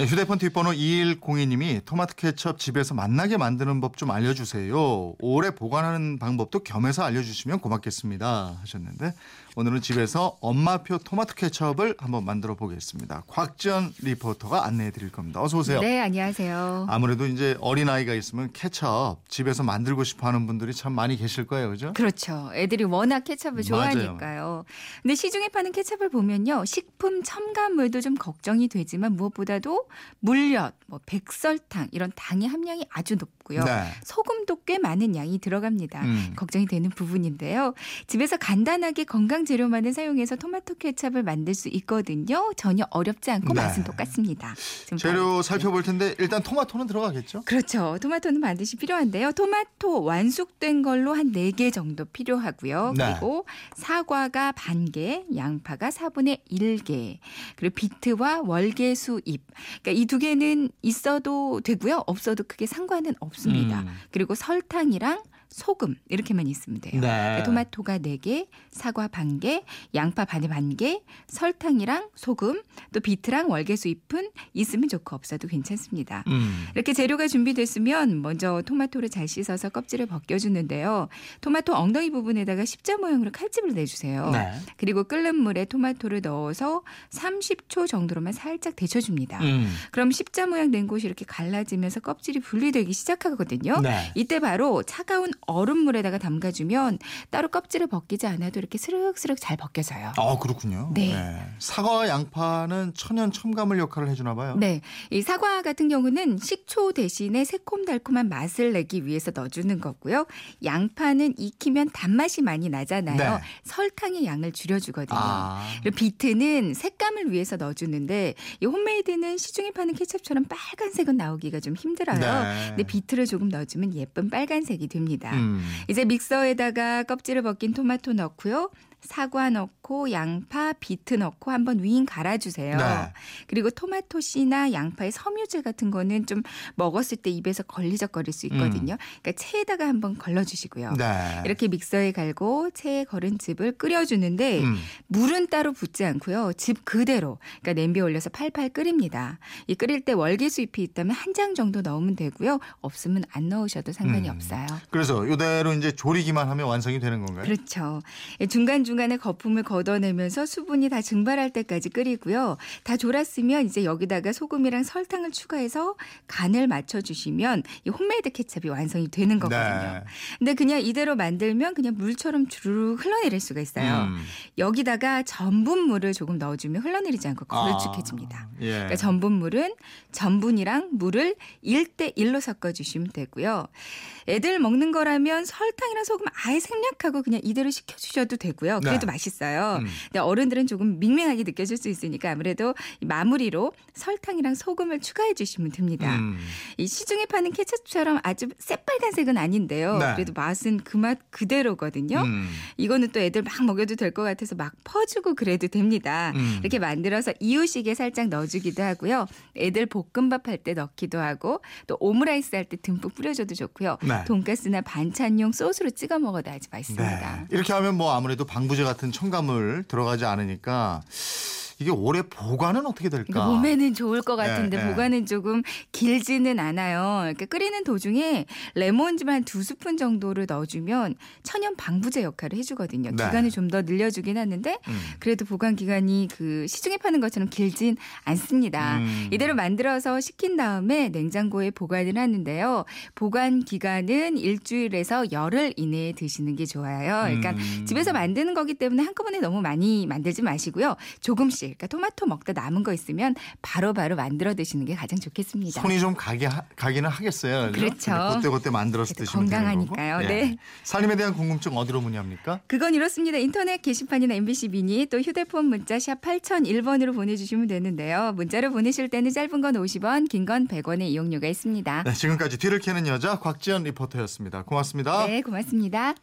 네, 휴대폰 뒷번호 2102님이 토마토 케첩 집에서 맛나게 만드는 법 좀 알려주세요. 오래 보관하는 방법도 겸해서 알려주시면 고맙겠습니다. 하셨는데 오늘은 집에서 엄마표 토마토 케첩을 한번 만들어 보겠습니다. 곽지연 리포터가 안내해 드릴 겁니다. 어서 오세요. 네, 안녕하세요. 아무래도 이제 어린아이가 있으면 케첩 집에서 만들고 싶어 하는 분들이 참 많이 계실 거예요. 그죠? 그렇죠. 애들이 워낙 케첩을 좋아하니까요. 근데 시중에 파는 케첩을 보면요. 식품 첨가물도 좀 걱정이 되지만 무엇보다도 물엿, 뭐 백설탕 이런 당의 함량이 아주 높고요. 네. 소금도 꽤 많은 양이 들어갑니다. 음. 걱정이 되는 부분인데요. 집에서 간단하게 건강 재료만을 사용해서 토마토 케첩을 만들 수 있거든요. 전혀 어렵지 않고 네. 맛은 똑같습니다. 좀 재료. 살펴볼 텐데 일단 토마토는 들어가겠죠? 그렇죠. 토마토는 반드시 필요한데요. 토마토 완숙된 걸로 한 4개 정도 필요하고요. 네. 그리고 사과가 반 개, 양파가 4분의 1개, 그리고 비트와 월계수 잎. 그러니까 이 두 개는 있어도 되고요. 없어도 크게 상관은 없습니다. 음. 그리고 설탕이랑 소금 이렇게만 있으면 돼요. 네. 토마토가 4개, 사과 반 개, 양파 반에 반 개, 설탕이랑 소금, 또 비트랑 월계수 잎은 있으면 좋고 없어도 괜찮습니다. 음. 이렇게 재료가 준비됐으면 먼저 토마토를 잘 씻어서 껍질을 벗겨주는데요. 토마토 엉덩이 부분에다가 십자 모양으로 칼집을 내주세요. 네. 그리고 끓는 물에 토마토를 넣어서 30초 정도로만 살짝 데쳐줍니다. 음. 그럼 십자 모양 된 곳이 이렇게 갈라지면서 껍질이 분리되기 시작하거든요. 네. 이때 바로 차가운 얼음물에다가 담가주면 따로 껍질을 벗기지 않아도 이렇게 스르륵스르륵 잘 벗겨져요. 아 그렇군요. 네. 사과와 양파는 천연 첨가물 역할을 해주나 봐요. 네. 이 사과 같은 경우는 식초 대신에 새콤달콤한 맛을 내기 위해서 넣어주는 거고요. 양파는 익히면 단맛이 많이 나잖아요. 네. 설탕의 양을 줄여주거든요. 아. 그리고 비트는 색감을 위해서 넣어주는데 이 homemade는 시중에 파는 케첩처럼 빨간색은 나오기가 좀 힘들어요. 네. 근데 비트를 조금 넣어주면 예쁜 빨간색이 됩니다. 음. 이제 믹서에다가 껍질을 벗긴 토마토 넣고요. 사과 넣고 양파, 비트 넣고 한번 윙 갈아주세요. 네. 그리고 토마토 씨나 양파의 섬유질 같은 거는 좀 먹었을 때 입에서 걸리적거릴 수 있거든요. 그러니까 체에다가 한번 걸러주시고요. 음. 네. 이렇게 믹서에 갈고 체에 걸은 즙을 끓여주는데 음. 물은 따로 붓지 않고요. 즙 그대로 그러니까 냄비에 올려서 팔팔 끓입니다. 이 끓일 때 월계수 잎이 있다면 한 장 정도 넣으면 되고요. 없으면 안 넣으셔도 상관이 음. 없어요. 그래서 이대로 이제 조리기만 하면 완성이 되는 건가요? 그렇죠. 중간 중 간에 거품을 걷어내면서 수분이 다 증발할 때까지 끓이고요. 다 졸았으면 이제 여기다가 소금이랑 설탕을 추가해서 간을 맞춰주시면 이 홈메이드 케첩이 완성이 되는 거거든요. 네. 근데 그냥 이대로 만들면 그냥 물처럼 주르륵 흘러내릴 수가 있어요. 음. 여기다가 전분물을 조금 넣어주면 흘러내리지 않고 걸쭉해집니다. 아, 예. 그러니까 전분물은 전분이랑 물을 1대 1로 섞어주시면 되고요. 애들 먹는 거라면 설탕이랑 소금 아예 생략하고 그냥 이대로 식혀주셔도 되고요. 그래도 네. 맛있어요. 음. 근데 어른들은 조금 밍밍하게 느껴질 수 있으니까 아무래도 이 마무리로 설탕이랑 소금을 추가해 주시면 됩니다. 음. 이 시중에 파는 케첩처럼 아주 새빨간색은 아닌데요. 네. 그래도 맛은 그 맛 그대로거든요. 음. 이거는 또 애들 막 먹여도 될 것 같아서 막 퍼주고 그래도 됩니다. 음. 이렇게 만들어서 이유식에 살짝 넣어주기도 하고요. 애들 볶음밥 할 때 넣기도 하고 또 오므라이스 할 때 듬뿍 뿌려줘도 좋고요. 네. 돈가스나 반찬용 소스로 찍어 먹어도 아주 맛있습니다. 네. 이렇게 하면 뭐 아무래도 방 부제 같은 첨가물 들어가지 않으니까 이게 오래 보관은 어떻게 될까? 그러니까 몸에는 좋을 것 같은데 네, 네. 보관은 조금 길지는 않아요. 그러니까 끓이는 도중에 레몬즙 한 두 스푼 정도를 넣어주면 천연 방부제 역할을 해주거든요. 네. 기간을 좀 더 늘려주긴 하는데 음. 그래도 보관 기간이 그 시중에 파는 것처럼 길진 않습니다. 음. 이대로 만들어서 식힌 다음에 냉장고에 보관을 하는데요. 보관 기간은 일주일에서 열흘 이내에 드시는 게 좋아요. 그러니까 음. 집에서 만드는 거기 때문에 한꺼번에 너무 많이 만들지 마시고요. 조금씩. 그러니까 토마토 먹다 남은 거 있으면 바로 바로 만들어 드시는 게 가장 좋겠습니다. 손이 좀 가게 하, 가기는 하겠어요. 그렇죠. 그때 그때 만들어서 드시면 되는 건강하니까요. 거고. 예. 네. 살림에 대한 궁금증 어디로 문의합니까? 그건 이렇습니다. 인터넷 게시판이나 MBC 미니 또 휴대폰 문자 샵 8001번으로 보내주시면 되는데요. 문자로 보내실 때는 짧은 건 50원, 긴 건 100원의 이용료가 있습니다. 네, 지금까지 뒤를 캐는 여자 곽지연 리포터였습니다. 고맙습니다. 네, 고맙습니다.